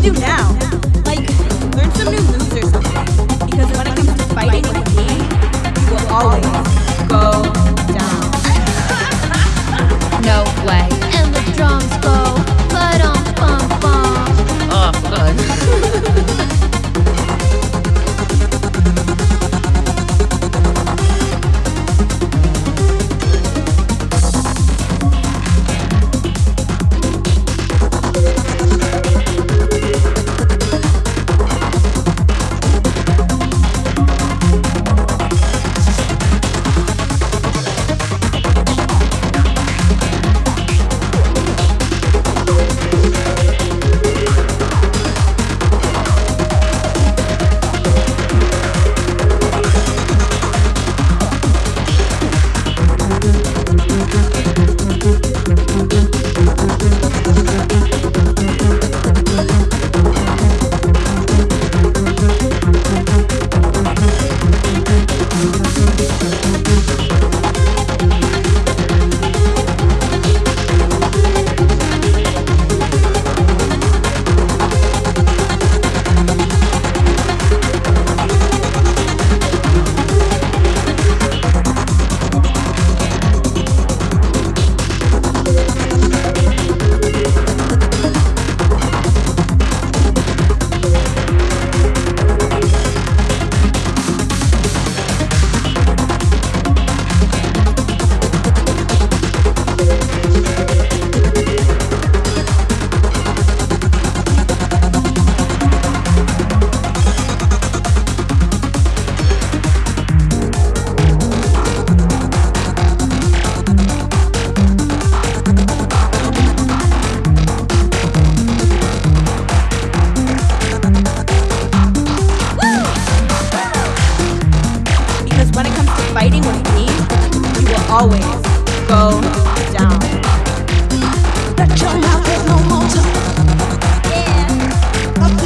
do now?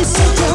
That your